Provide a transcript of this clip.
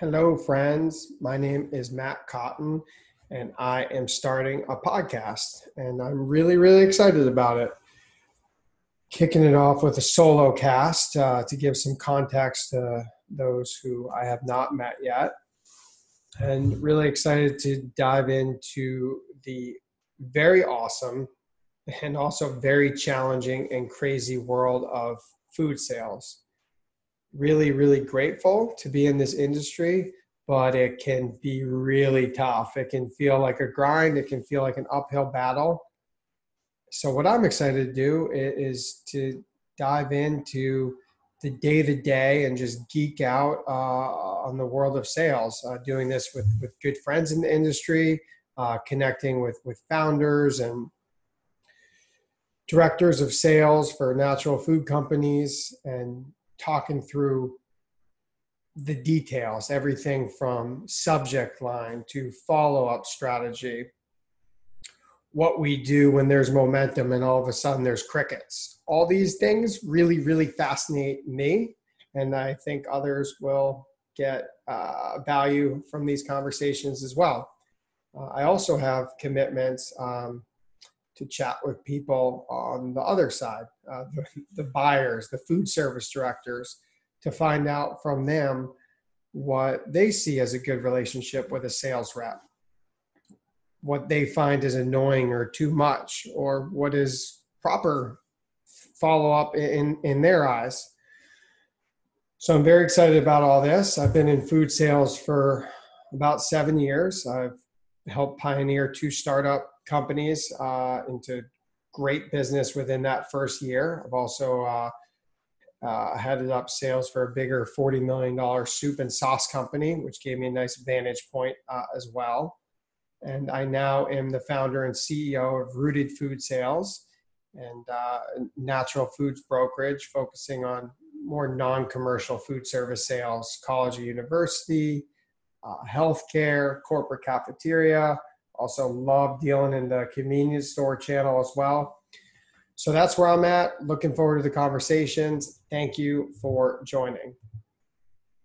Hello, friends. My name is Matt Cotton, and I am starting a podcast, and I'm really, really excited about it. Kicking it off with a solo cast uh, to give some context to those who I have not met yet, and really excited to dive into the very awesome and also very challenging and crazy world of food sales really, really grateful to be in this industry, but it can be really tough. It can feel like a grind, it can feel like an uphill battle. So, what I'm excited to do is to dive into the day to day and just geek out uh, on the world of sales, uh, doing this with, with good friends in the industry, uh, connecting with, with founders and directors of sales for natural food companies and talking through the details, everything from subject line to follow up strategy, what we do when there's momentum and all of a sudden there's crickets. All these things really, really fascinate me, and I think others will get uh, value from these conversations as well. Uh, I also have commitments um, to chat with people on the other side, uh, the, the buyers, the food service directors, to find out from them what they see as a good relationship with a sales rep, what they find is annoying or too much, or what is proper follow up in, in their eyes. So I'm very excited about all this. I've been in food sales for about seven years. I've helped pioneer two startup companies uh, into great business within that first year. I've also uh, uh, headed up sales for a bigger $40 million soup and sauce company, which gave me a nice vantage point uh, as well. And I now am the founder and CEO of Rooted Food Sales and uh, natural foods brokerage, focusing on more non commercial food service sales, college or university, uh, healthcare, corporate cafeteria, also love dealing in the convenience store channel as well. So that's where I'm at. Looking forward to the conversations. Thank you for joining.